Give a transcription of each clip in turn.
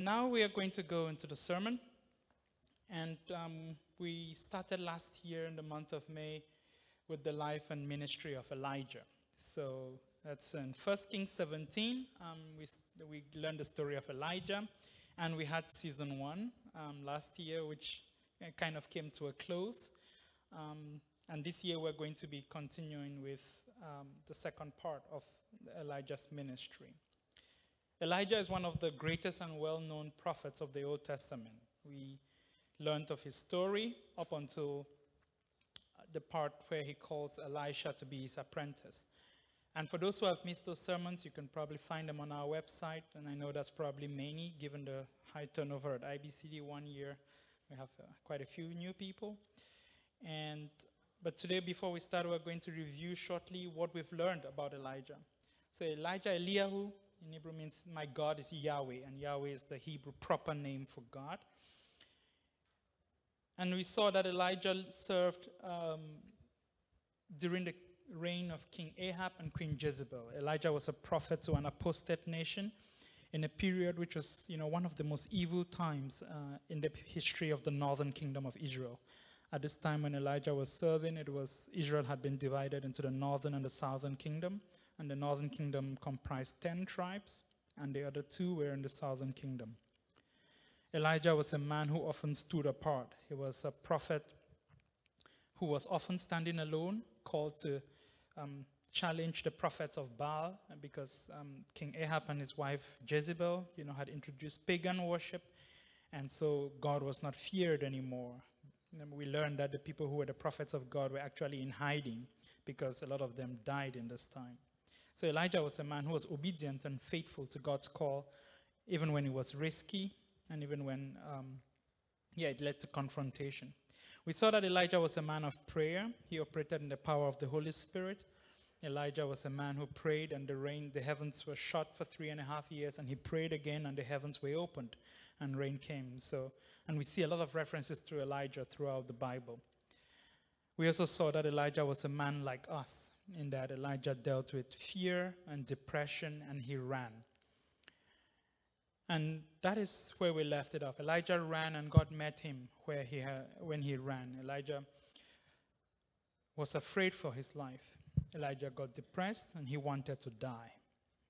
Now we are going to go into the sermon. And um, we started last year in the month of May with the life and ministry of Elijah. So that's in 1 Kings 17. Um, we, we learned the story of Elijah. And we had season one um, last year, which uh, kind of came to a close. Um, and this year we're going to be continuing with um, the second part of Elijah's ministry. Elijah is one of the greatest and well known prophets of the Old Testament. We learned of his story up until the part where he calls Elisha to be his apprentice. And for those who have missed those sermons, you can probably find them on our website. And I know that's probably many, given the high turnover at IBCD one year. We have uh, quite a few new people. And but today, before we start, we're going to review shortly what we've learned about Elijah. So Elijah Eliyahu in Hebrew means my God is Yahweh, and Yahweh is the Hebrew proper name for God. And we saw that Elijah served um, during the reign of King Ahab and Queen Jezebel. Elijah was a prophet to an apostate nation in a period which was, you know, one of the most evil times uh, in the history of the northern kingdom of Israel. At this time when Elijah was serving, it was Israel had been divided into the northern and the southern kingdom and the northern kingdom comprised 10 tribes, and the other two were in the southern kingdom. Elijah was a man who often stood apart. He was a prophet who was often standing alone, called to um, challenge the prophets of Baal, because um, King Ahab and his wife Jezebel, you know, had introduced pagan worship, and so God was not feared anymore. And we learned that the people who were the prophets of God were actually in hiding because a lot of them died in this time. So Elijah was a man who was obedient and faithful to God's call, even when it was risky and even when, um, yeah, it led to confrontation. We saw that Elijah was a man of prayer. He operated in the power of the Holy Spirit. Elijah was a man who prayed, and the rain, the heavens were shut for three and a half years, and he prayed again, and the heavens were opened, and rain came. So, and we see a lot of references to Elijah throughout the Bible. We also saw that Elijah was a man like us, in that Elijah dealt with fear and depression and he ran. And that is where we left it off. Elijah ran and God met him where he had, when he ran. Elijah was afraid for his life. Elijah got depressed and he wanted to die.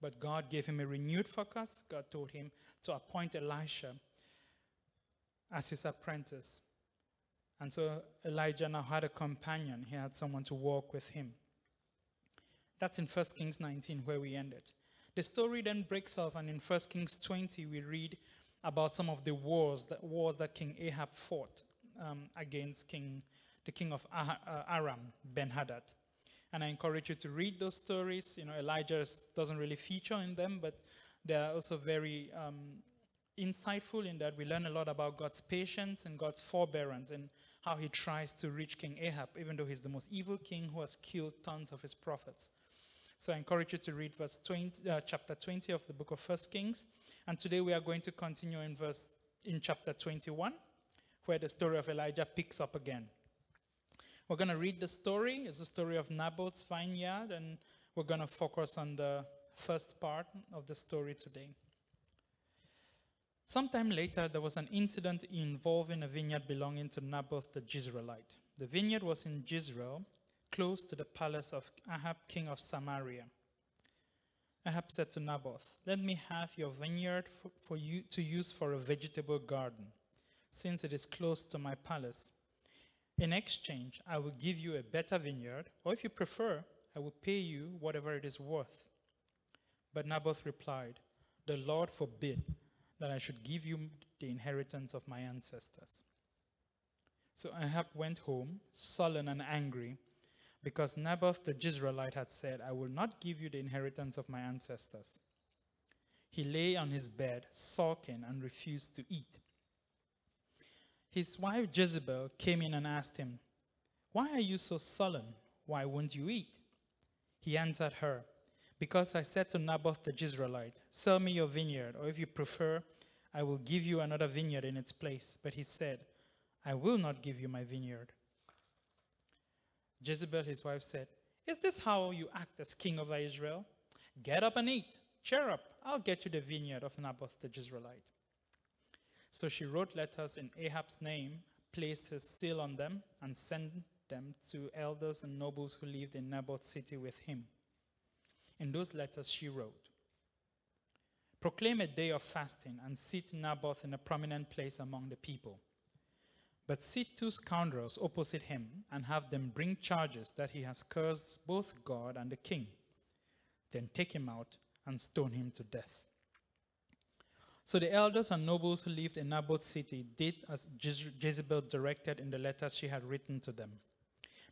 But God gave him a renewed focus. God told him to appoint Elisha as his apprentice. And so Elijah now had a companion, he had someone to walk with him. That's in 1 Kings 19, where we ended. The story then breaks off, and in 1 Kings 20, we read about some of the wars that, wars that King Ahab fought um, against King, the king of uh, Aram, Ben Hadad. And I encourage you to read those stories. You know, Elijah doesn't really feature in them, but they're also very um, insightful in that we learn a lot about God's patience and God's forbearance and how he tries to reach King Ahab, even though he's the most evil king who has killed tons of his prophets. So I encourage you to read verse 20, uh, chapter 20 of the book of First Kings. And today we are going to continue in verse in chapter 21, where the story of Elijah picks up again. We're going to read the story. It's the story of Naboth's vineyard, and we're going to focus on the first part of the story today. Sometime later, there was an incident involving a vineyard belonging to Naboth the Jezreelite. The vineyard was in Jezreel, close to the palace of Ahab, king of Samaria. Ahab said to Naboth, Let me have your vineyard for, for, you to use for a vegetable garden, since it is close to my palace. In exchange, I will give you a better vineyard, or if you prefer, I will pay you whatever it is worth. But Naboth replied, The Lord forbid that I should give you the inheritance of my ancestors. So Ahab went home, sullen and angry because Naboth the Jezreelite had said, I will not give you the inheritance of my ancestors. He lay on his bed, sulking, and refused to eat. His wife Jezebel came in and asked him, Why are you so sullen? Why won't you eat? He answered her, Because I said to Naboth the Jezreelite, Sell me your vineyard, or if you prefer, I will give you another vineyard in its place. But he said, I will not give you my vineyard. Jezebel, his wife, said, Is this how you act as king of Israel? Get up and eat. Cheer up. I'll get you the vineyard of Naboth the Jezreelite. So she wrote letters in Ahab's name, placed his seal on them, and sent them to elders and nobles who lived in Naboth's city with him. In those letters, she wrote Proclaim a day of fasting and seat Naboth in a prominent place among the people. But seat two scoundrels opposite him and have them bring charges that he has cursed both God and the king. Then take him out and stone him to death. So the elders and nobles who lived in Naboth's city did as Jezebel directed in the letters she had written to them.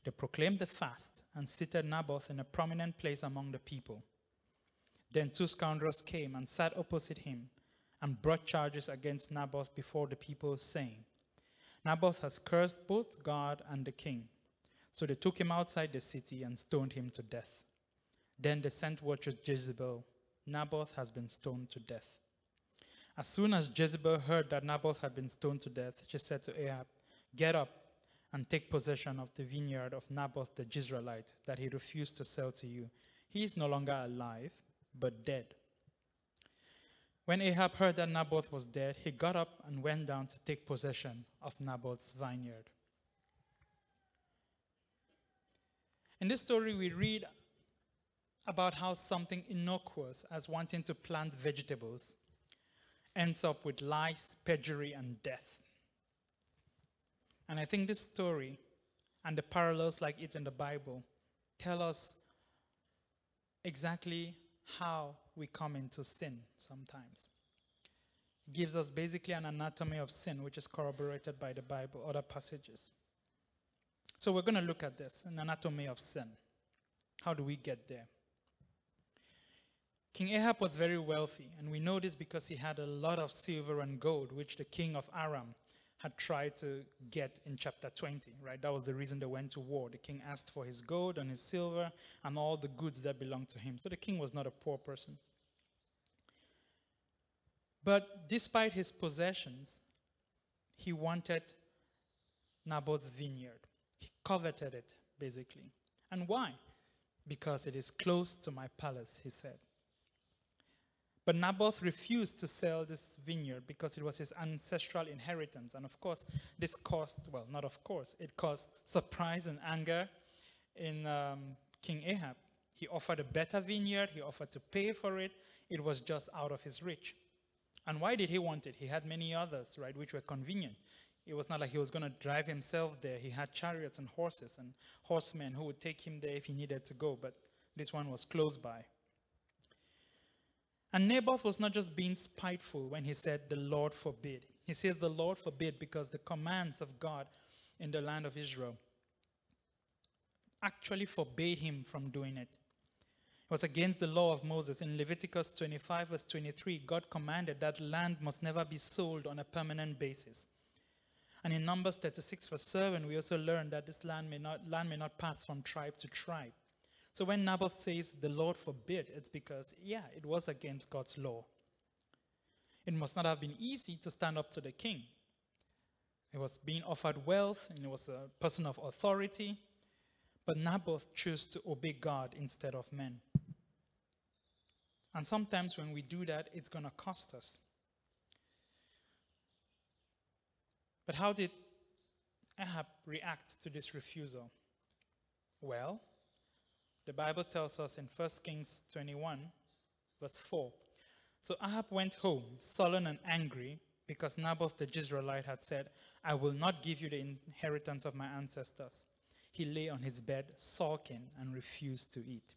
They proclaimed the fast and seated Naboth in a prominent place among the people. Then two scoundrels came and sat opposite him and brought charges against Naboth before the people, saying, Naboth has cursed both God and the king. So they took him outside the city and stoned him to death. Then they sent word to Jezebel Naboth has been stoned to death. As soon as Jezebel heard that Naboth had been stoned to death, she said to Ahab, Get up and take possession of the vineyard of Naboth the Jezreelite that he refused to sell to you. He is no longer alive, but dead. When Ahab heard that Naboth was dead, he got up and went down to take possession of Naboth's vineyard. In this story, we read about how something innocuous as wanting to plant vegetables ends up with lies, perjury, and death. And I think this story and the parallels like it in the Bible tell us exactly how we come into sin sometimes. It gives us basically an anatomy of sin, which is corroborated by the Bible, other passages. So we're going to look at this an anatomy of sin. How do we get there? King Ahab was very wealthy, and we know this because he had a lot of silver and gold, which the king of Aram had tried to get in chapter 20, right? That was the reason they went to war. The king asked for his gold and his silver and all the goods that belonged to him. So the king was not a poor person. But despite his possessions, he wanted Naboth's vineyard. He coveted it, basically. And why? Because it is close to my palace, he said. But Naboth refused to sell this vineyard because it was his ancestral inheritance. And of course, this caused, well, not of course, it caused surprise and anger in um, King Ahab. He offered a better vineyard, he offered to pay for it. It was just out of his reach. And why did he want it? He had many others, right, which were convenient. It was not like he was going to drive himself there. He had chariots and horses and horsemen who would take him there if he needed to go, but this one was close by. And Naboth was not just being spiteful when he said, The Lord forbid. He says, The Lord forbid because the commands of God in the land of Israel actually forbade him from doing it. It was against the law of Moses. In Leviticus 25, verse 23, God commanded that land must never be sold on a permanent basis. And in Numbers 36, verse 7, we also learn that this land may not, land may not pass from tribe to tribe. So when Naboth says the Lord forbid, it's because, yeah, it was against God's law. It must not have been easy to stand up to the king. He was being offered wealth and he was a person of authority. But Naboth chose to obey God instead of men. And sometimes when we do that, it's going to cost us. But how did Ahab react to this refusal? Well, the Bible tells us in 1 Kings 21, verse 4. So Ahab went home, sullen and angry, because Naboth the Jezreelite had said, I will not give you the inheritance of my ancestors. He lay on his bed, sulking, and refused to eat.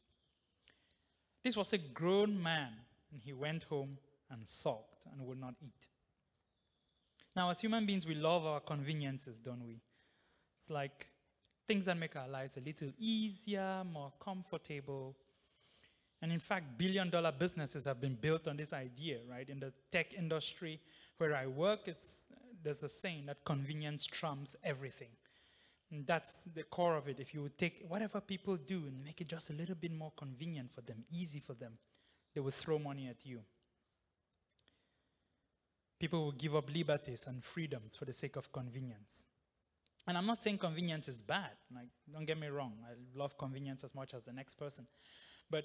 This was a grown man, and he went home and sulked and would not eat. Now, as human beings, we love our conveniences, don't we? It's like things that make our lives a little easier, more comfortable. And in fact, billion dollar businesses have been built on this idea, right? In the tech industry where I work, there's a saying that convenience trumps everything. And that's the core of it. If you would take whatever people do and make it just a little bit more convenient for them, easy for them, they will throw money at you. People will give up liberties and freedoms for the sake of convenience. And I'm not saying convenience is bad. Like, don't get me wrong. I love convenience as much as the next person. But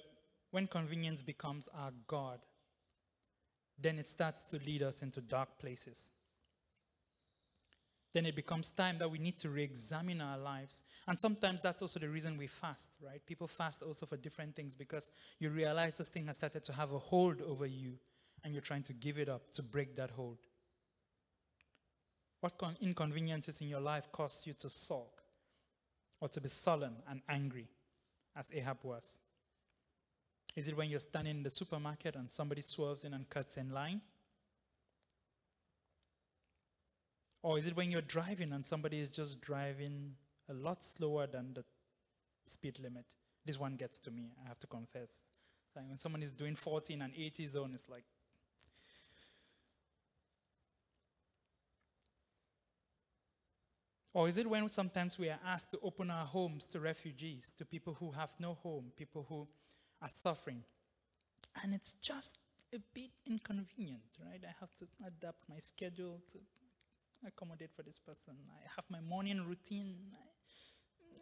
when convenience becomes our God, then it starts to lead us into dark places. then it becomes time that we need to re examine our lives. And sometimes that's also the reason we fast, right? People fast also for different things because you realize this thing has started to have a hold over you and you're trying to give it up to break that hold. What inconveniences in your life cause you to sulk or to be sullen and angry, as Ahab was? Is it when you're standing in the supermarket and somebody swerves in and cuts in line? Or is it when you're driving and somebody is just driving a lot slower than the speed limit? This one gets to me, I have to confess. Like when someone is doing 40 in an 80 zone, it's like, Or is it when sometimes we are asked to open our homes to refugees, to people who have no home, people who are suffering? And it's just a bit inconvenient, right? I have to adapt my schedule to accommodate for this person. I have my morning routine.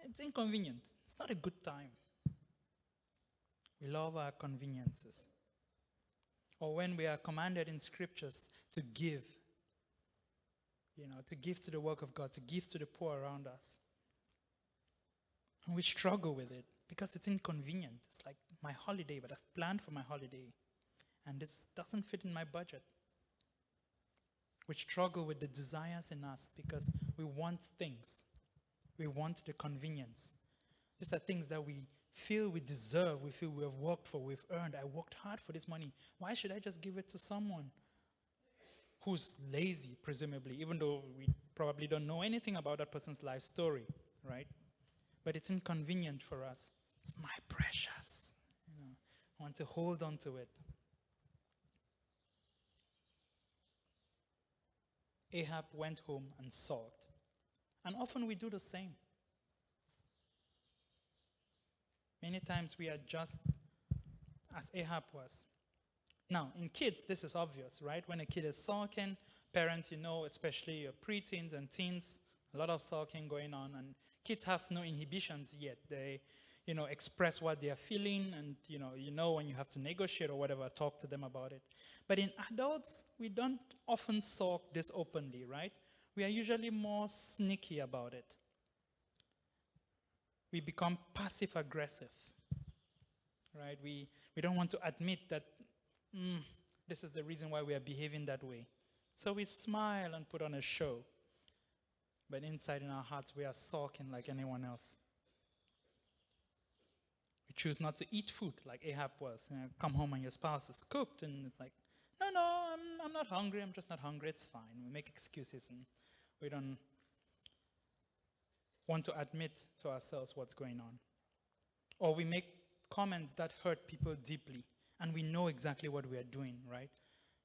It's inconvenient. It's not a good time. We love our conveniences. Or when we are commanded in scriptures to give, you know, to give to the work of God, to give to the poor around us. And we struggle with it because it's inconvenient. It's like my holiday, but I've planned for my holiday, and this doesn't fit in my budget. We struggle with the desires in us because we want things. We want the convenience. These are things that we feel we deserve, we feel we have worked for, we've earned. I worked hard for this money. Why should I just give it to someone who's lazy, presumably, even though we probably don't know anything about that person's life story, right? But it's inconvenient for us. It's my precious. You know, I want to hold on to it. Ahab went home and sulked. And often we do the same. Many times we are just as Ahab was. Now, in kids, this is obvious, right? When a kid is sulking, parents, you know, especially your preteens and teens, a lot of sulking going on, and kids have no inhibitions yet. They, you know, express what they are feeling, and you know, you know when you have to negotiate or whatever, talk to them about it. But in adults, we don't often sulk this openly, right? We are usually more sneaky about it. We become passive aggressive, right? We, we don't want to admit that mm, this is the reason why we are behaving that way. So we smile and put on a show. But inside in our hearts, we are sulking like anyone else. We choose not to eat food like Ahab was. You know, come home and your spouse is cooked, and it's like, no, no, I'm, I'm not hungry. I'm just not hungry. It's fine. We make excuses and we don't want to admit to ourselves what's going on. Or we make comments that hurt people deeply and we know exactly what we are doing, right?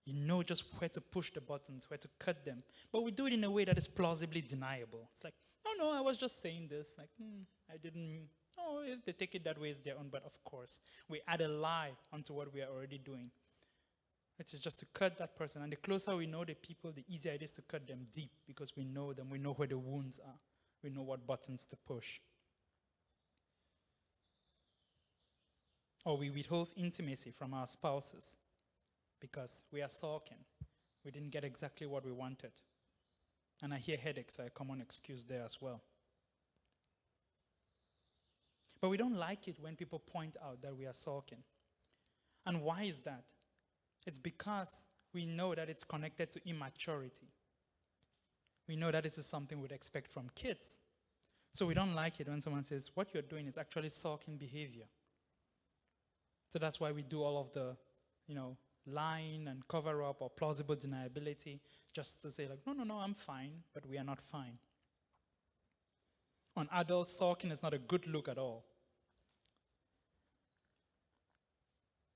You know just where to push the buttons, where to cut them. But we do it in a way that is plausibly deniable. It's like, oh no, I was just saying this. Like, hmm, I didn't. Oh, if they take it that way, it's their own. But of course, we add a lie onto what we are already doing. It is just to cut that person. And the closer we know the people, the easier it is to cut them deep because we know them. We know where the wounds are. We know what buttons to push. Or we withhold intimacy from our spouses because we are sulking. We didn't get exactly what we wanted. And I hear headaches are a common excuse there as well. But we don't like it when people point out that we are sulking. And why is that? It's because we know that it's connected to immaturity. We know that this is something we'd expect from kids. So we don't like it when someone says, What you're doing is actually sulking behavior. So that's why we do all of the, you know, lying and cover up or plausible deniability just to say, like, no, no, no, I'm fine, but we are not fine. On adults, sulking is not a good look at all.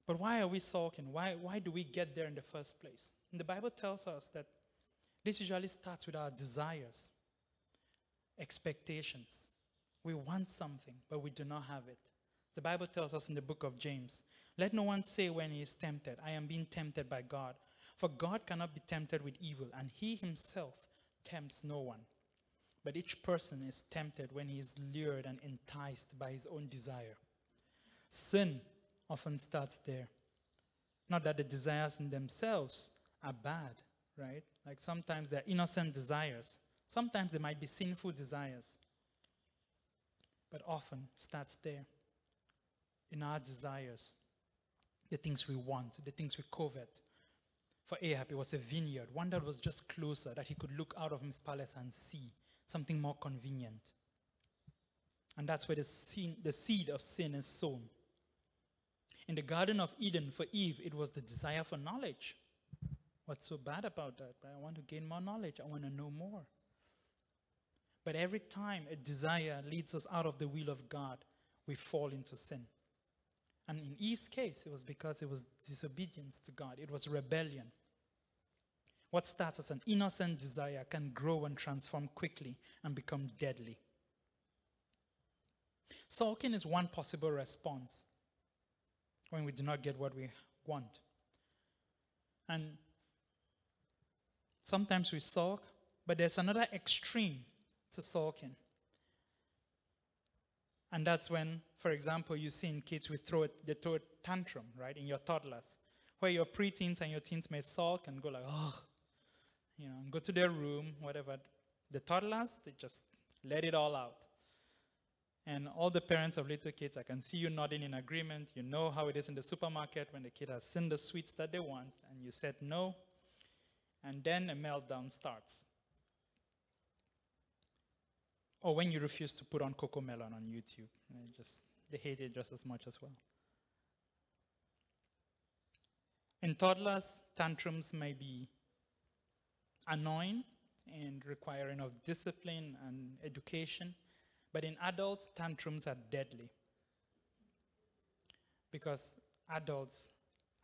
But why are we sulking? Why, why do we get there in the first place? And the Bible tells us that this usually starts with our desires, expectations. We want something, but we do not have it. The Bible tells us in the book of James let no one say when he is tempted, I am being tempted by God. For God cannot be tempted with evil, and he himself tempts no one. But each person is tempted when he is lured and enticed by his own desire. Sin often starts there. Not that the desires in themselves are bad, right? Like sometimes they're innocent desires. Sometimes they might be sinful desires, but often starts there in our desires, the things we want, the things we covet. For Ahab, it was a vineyard, one that was just closer, that he could look out of his palace and see something more convenient. And that's where the, sin, the seed of sin is sown. In the Garden of Eden, for Eve, it was the desire for knowledge. What's so bad about that? I want to gain more knowledge, I want to know more. But every time a desire leads us out of the will of God, we fall into sin. And in Eve's case, it was because it was disobedience to God, it was rebellion. What starts as an innocent desire can grow and transform quickly and become deadly. Sulking is one possible response when we do not get what we want. And sometimes we sulk, but there's another extreme to sulking. And that's when, for example, you see in kids we throw it, they throw tantrum, right, in your toddlers, where your preteens and your teens may sulk and go like, oh, you know, go to their room, whatever. The toddlers, they just let it all out. And all the parents of little kids, I can see you nodding in agreement. You know how it is in the supermarket when the kid has seen the sweets that they want, and you said no, and then a meltdown starts. Or when you refuse to put on CoComelon on YouTube, they just they hate it just as much as well. In toddlers, tantrums may be annoying and requiring of discipline and education, but in adults, tantrums are deadly because adults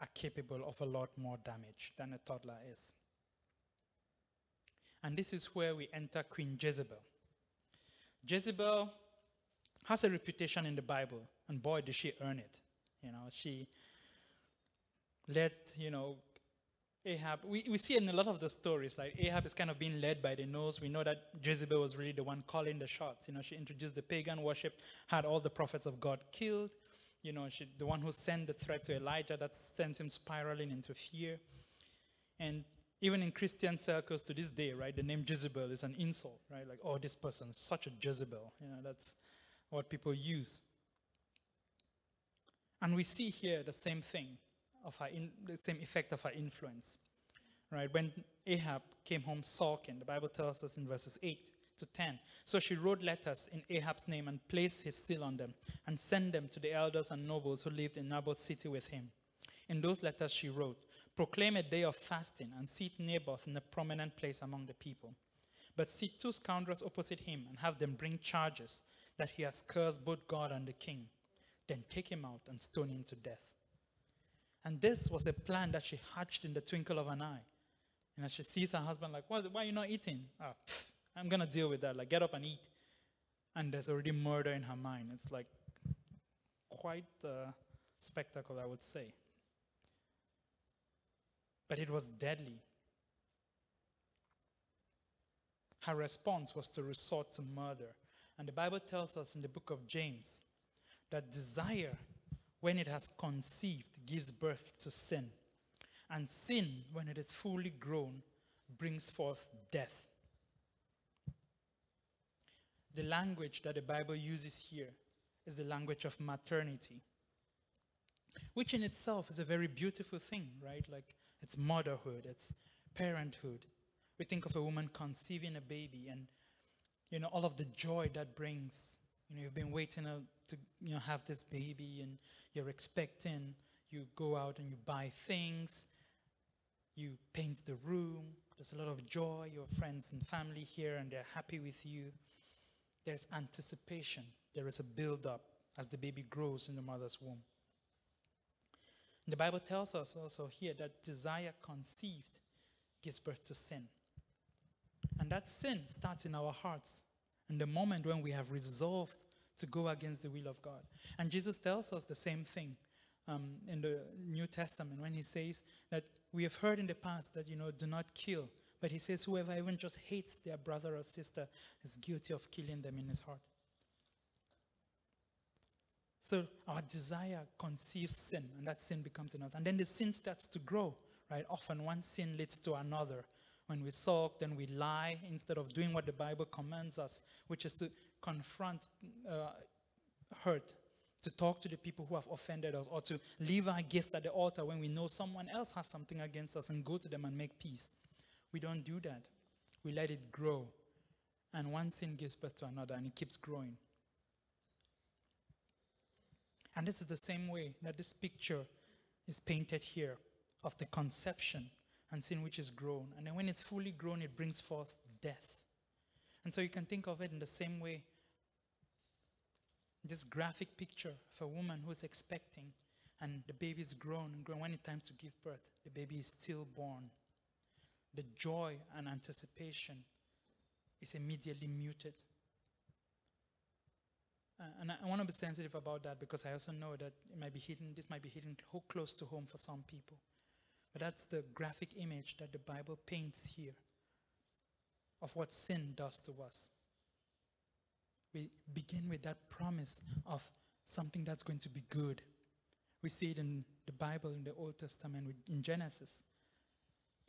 are capable of a lot more damage than a toddler is. And this is where we enter Queen Jezebel. Jezebel has a reputation in the Bible, and boy, did she earn it. You know, she led, you know, Ahab. We, we see in a lot of the stories, like Ahab is kind of being led by the nose. We know that Jezebel was really the one calling the shots. You know, she introduced the pagan worship, had all the prophets of God killed. You know, she, the one who sent the threat to Elijah that sends him spiraling into fear. And even in Christian circles to this day, right, the name Jezebel is an insult, right? Like, oh, this person's such a Jezebel. You know, that's what people use. And we see here the same thing of her in, the same effect of her influence. Right? When Ahab came home sulking, the Bible tells us in verses 8 to 10. So she wrote letters in Ahab's name and placed his seal on them and sent them to the elders and nobles who lived in Naboth's city with him. In those letters she wrote, Proclaim a day of fasting and seat Naboth in a prominent place among the people. But seat two scoundrels opposite him and have them bring charges that he has cursed both God and the king. Then take him out and stone him to death. And this was a plan that she hatched in the twinkle of an eye. And as she sees her husband, like, why, why are you not eating? Oh, pff, I'm going to deal with that. Like, get up and eat. And there's already murder in her mind. It's like quite a spectacle, I would say but it was deadly. Her response was to resort to murder. And the Bible tells us in the book of James that desire, when it has conceived, gives birth to sin. And sin, when it is fully grown, brings forth death. The language that the Bible uses here is the language of maternity, which in itself is a very beautiful thing, right? Like it's motherhood, it's parenthood. We think of a woman conceiving a baby and you know all of the joy that brings. You know, you've been waiting to you know have this baby and you're expecting. You go out and you buy things. You paint the room. There's a lot of joy. Your friends and family here and they're happy with you. There's anticipation. There is a build up as the baby grows in the mother's womb. The Bible tells us also here that desire conceived gives birth to sin. And that sin starts in our hearts in the moment when we have resolved to go against the will of God. And Jesus tells us the same thing um, in the New Testament when he says that we have heard in the past that, you know, do not kill. But he says, whoever even just hates their brother or sister is guilty of killing them in his heart. So our desire conceives sin, and that sin becomes in us. And then the sin starts to grow, right? Often one sin leads to another. when we sulk, then we lie instead of doing what the Bible commands us, which is to confront uh, hurt, to talk to the people who have offended us, or to leave our gifts at the altar when we know someone else has something against us and go to them and make peace. We don't do that. We let it grow. And one sin gives birth to another, and it keeps growing. And this is the same way that this picture is painted here of the conception and sin which is grown. And then when it's fully grown, it brings forth death. And so you can think of it in the same way this graphic picture of a woman who's expecting and the baby is grown and grown. When it's time to give birth, the baby is still born. The joy and anticipation is immediately muted. Uh, and I, I want to be sensitive about that because I also know that it might be hidden, this might be hidden close to home for some people. But that's the graphic image that the Bible paints here of what sin does to us. We begin with that promise of something that's going to be good. We see it in the Bible, in the Old Testament, in Genesis.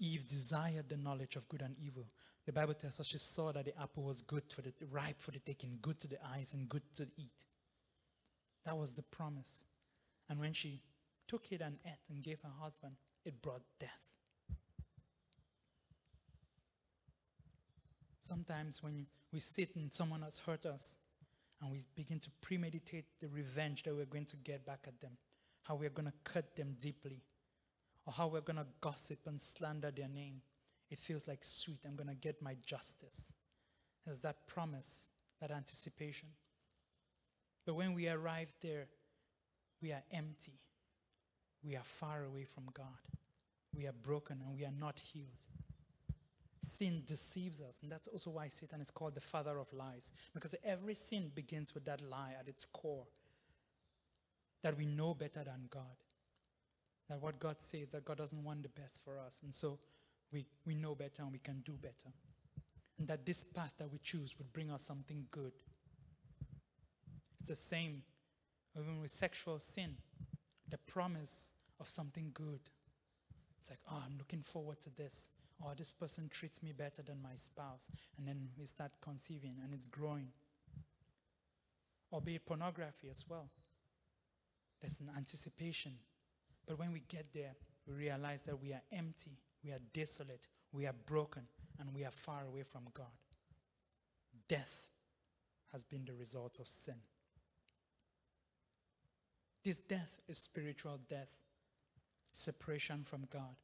Eve desired the knowledge of good and evil. The Bible tells us she saw that the apple was good for the ripe for the taking, good to the eyes and good to eat. That was the promise. And when she took it and ate and gave her husband, it brought death. Sometimes when we sit and someone has hurt us and we begin to premeditate the revenge that we're going to get back at them, how we're going to cut them deeply, or how we're going to gossip and slander their name, it feels like sweet. I'm going to get my justice. There's that promise, that anticipation. But when we arrive there, we are empty. We are far away from God. We are broken and we are not healed. Sin deceives us, and that's also why Satan is called the father of lies, because every sin begins with that lie at its core that we know better than God. That what God says, that God doesn't want the best for us. And so we, we know better and we can do better. And that this path that we choose would bring us something good. It's the same even with sexual sin, the promise of something good. It's like, oh, I'm looking forward to this. Oh, this person treats me better than my spouse. And then we start conceiving and it's growing. Or be it pornography as well. There's an anticipation. But when we get there, we realize that we are empty, we are desolate, we are broken, and we are far away from God. Death has been the result of sin. This death is spiritual death, separation from God.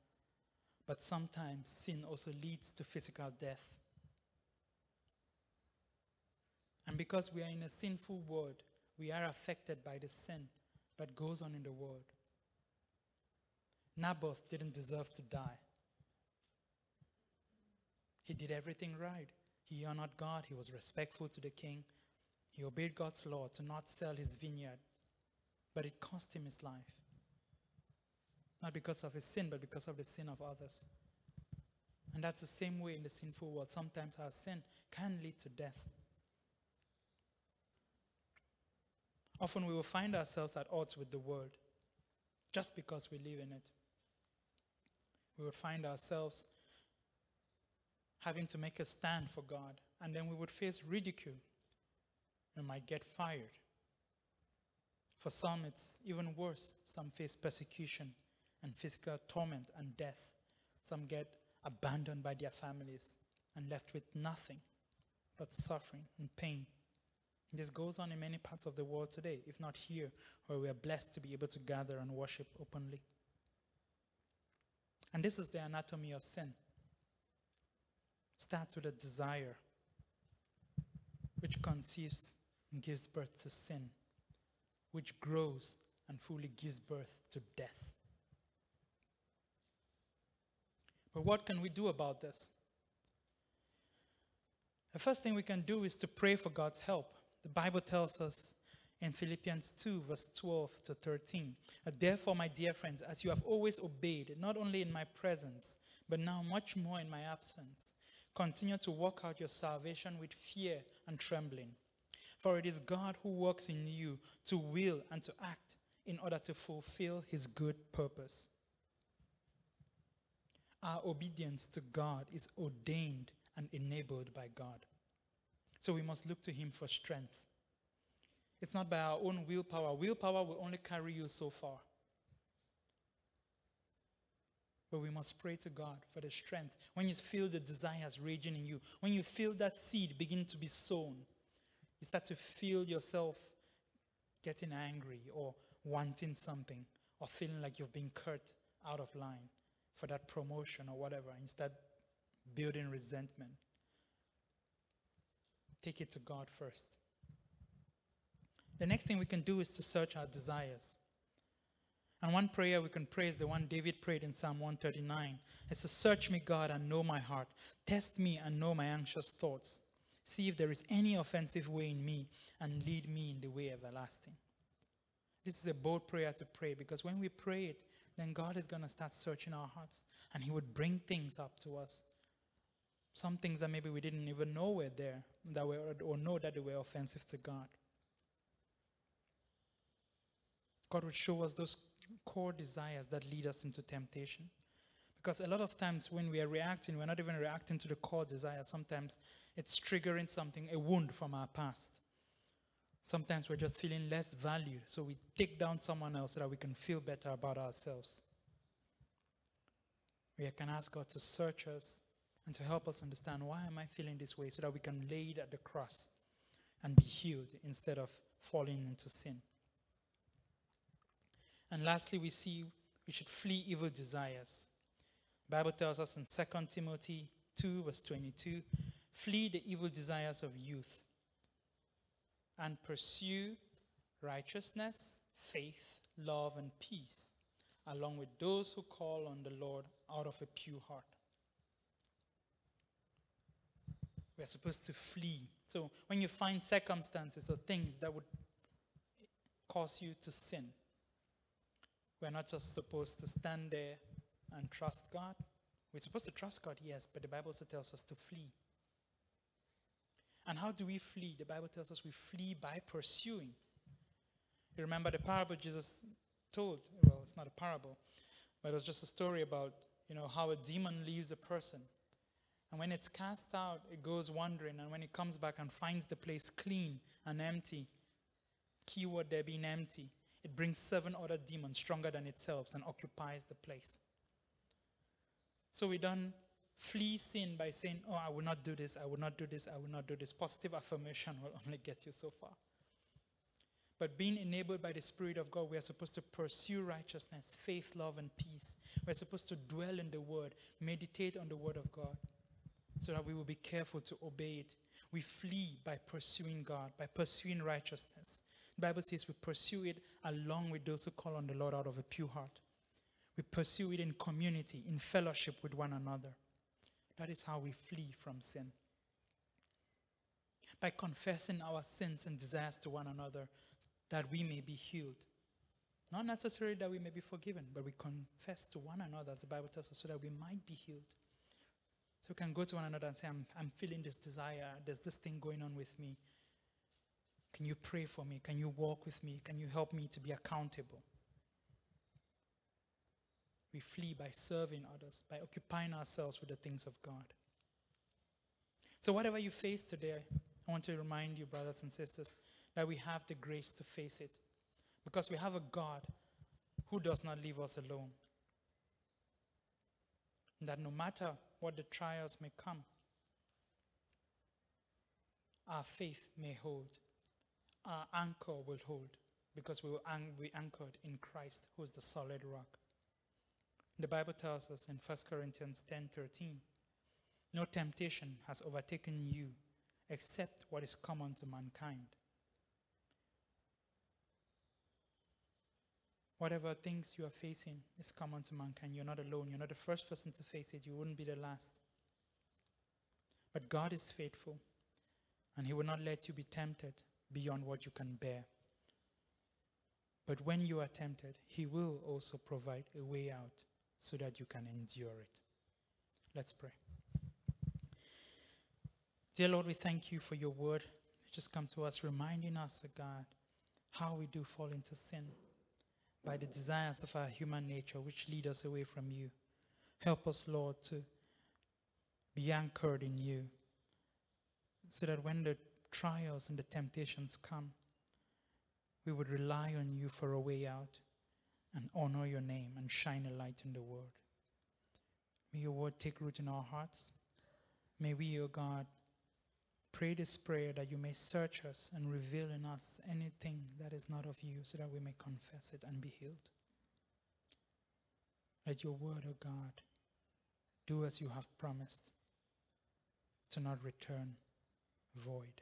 But sometimes sin also leads to physical death. And because we are in a sinful world, we are affected by the sin that goes on in the world. Naboth didn't deserve to die. He did everything right. He honored God, he was respectful to the king, he obeyed God's law to not sell his vineyard but it cost him his life. Not because of his sin, but because of the sin of others. And that's the same way in the sinful world. Sometimes our sin can lead to death. Often we will find ourselves at odds with the world just because we live in it. We would find ourselves having to make a stand for God, and then we would face ridicule. We might get fired. For some, it's even worse. Some face persecution and physical torment and death. Some get abandoned by their families and left with nothing but suffering and pain. This goes on in many parts of the world today, if not here, where we are blessed to be able to gather and worship openly. And this is the anatomy of sin. Starts with a desire, which conceives and gives birth to sin which grows and fully gives birth to death. But what can we do about this? The first thing we can do is to pray for God's help. The Bible tells us in Philippians 2, verse 12 to 13. Uh, therefore, my dear friends, as you have always obeyed, not only in my presence, but now much more in my absence, continue to work out your salvation with fear and trembling. For it is God who works in you to will and to act in order to fulfill his good purpose. Our obedience to God is ordained and enabled by God. So we must look to Him for strength. It's not by our own willpower. Willpower will only carry you so far. But we must pray to God for the strength. When you feel the desires raging in you, when you feel that seed begin to be sown, you start to feel yourself getting angry or wanting something or feeling like you've been cut out of line for that promotion or whatever, and you start building resentment. Take it to God first. The next thing we can do is to search our desires. And one prayer we can pray is the one David prayed in Psalm 139. It's to search me, God, and know my heart. Test me and know my anxious thoughts. See if there is any offensive way in me and lead me in the way everlasting. This is a bold prayer to pray because when we pray it, then God is going to start searching our hearts and He would bring things up to us. Some things that maybe we didn't even know were there that were, or know that they were offensive to God. God would show us those core desires that lead us into temptation. Because a lot of times when we are reacting, we're not even reacting to the core desire. Sometimes it's triggering something, a wound from our past. Sometimes we're just feeling less valued, so we take down someone else so that we can feel better about ourselves. We can ask God to search us and to help us understand why am I feeling this way so that we can lay it at the cross and be healed instead of falling into sin. And lastly, we see we should flee evil desires. The Bible tells us in 2 Timothy 2, verse 22 flee the evil desires of youth and pursue righteousness, faith, love, and peace, along with those who call on the Lord out of a pure heart. We are supposed to flee. So when you find circumstances or things that would cause you to sin, we're not just supposed to stand there and trust God. We're supposed to trust God, yes, but the Bible also tells us to flee. And how do we flee? The Bible tells us we flee by pursuing. You remember the parable Jesus told? Well, it's not a parable, but it was just a story about, you know, how a demon leaves a person. And when it's cast out, it goes wandering. And when it comes back and finds the place clean and empty, keyword there being empty, it brings seven other demons stronger than itself and occupies the place. So we don't flee sin by saying, Oh, I will not do this, I will not do this, I will not do this. Positive affirmation will only get you so far. But being enabled by the Spirit of God, we are supposed to pursue righteousness, faith, love, and peace. We're supposed to dwell in the Word, meditate on the Word of God, so that we will be careful to obey it. We flee by pursuing God, by pursuing righteousness. Bible says we pursue it along with those who call on the Lord out of a pure heart. We pursue it in community, in fellowship with one another. That is how we flee from sin. By confessing our sins and desires to one another, that we may be healed. Not necessarily that we may be forgiven, but we confess to one another, as the Bible tells us, so that we might be healed. So we can go to one another and say, I'm, I'm feeling this desire, there's this thing going on with me. Can you pray for me? Can you walk with me? Can you help me to be accountable? We flee by serving others, by occupying ourselves with the things of God. So, whatever you face today, I want to remind you, brothers and sisters, that we have the grace to face it. Because we have a God who does not leave us alone. And that no matter what the trials may come, our faith may hold our anchor will hold because we will be anchored in Christ, who is the solid rock. The Bible tells us in 1 Corinthians 10 13, no temptation has overtaken you except what is common to mankind. Whatever things you are facing is common to mankind. You're not alone. You're not the first person to face it. You wouldn't be the last. But God is faithful, and He will not let you be tempted beyond what you can bear. But when you are tempted, He will also provide a way out so that you can endure it. Let's pray. Dear Lord, we thank you for your word. It just comes to us reminding us, oh God, how we do fall into sin by the desires of our human nature, which lead us away from you. Help us, Lord, to be anchored in you so that when the trials and the temptations come, we would rely on you for a way out and honor your name and shine a light in the world. May your word take root in our hearts. May we, O God, pray this prayer that you may search us and reveal in us anything that is not of you so that we may confess it and be healed. Let your word, O God, do as you have promised, to not return void.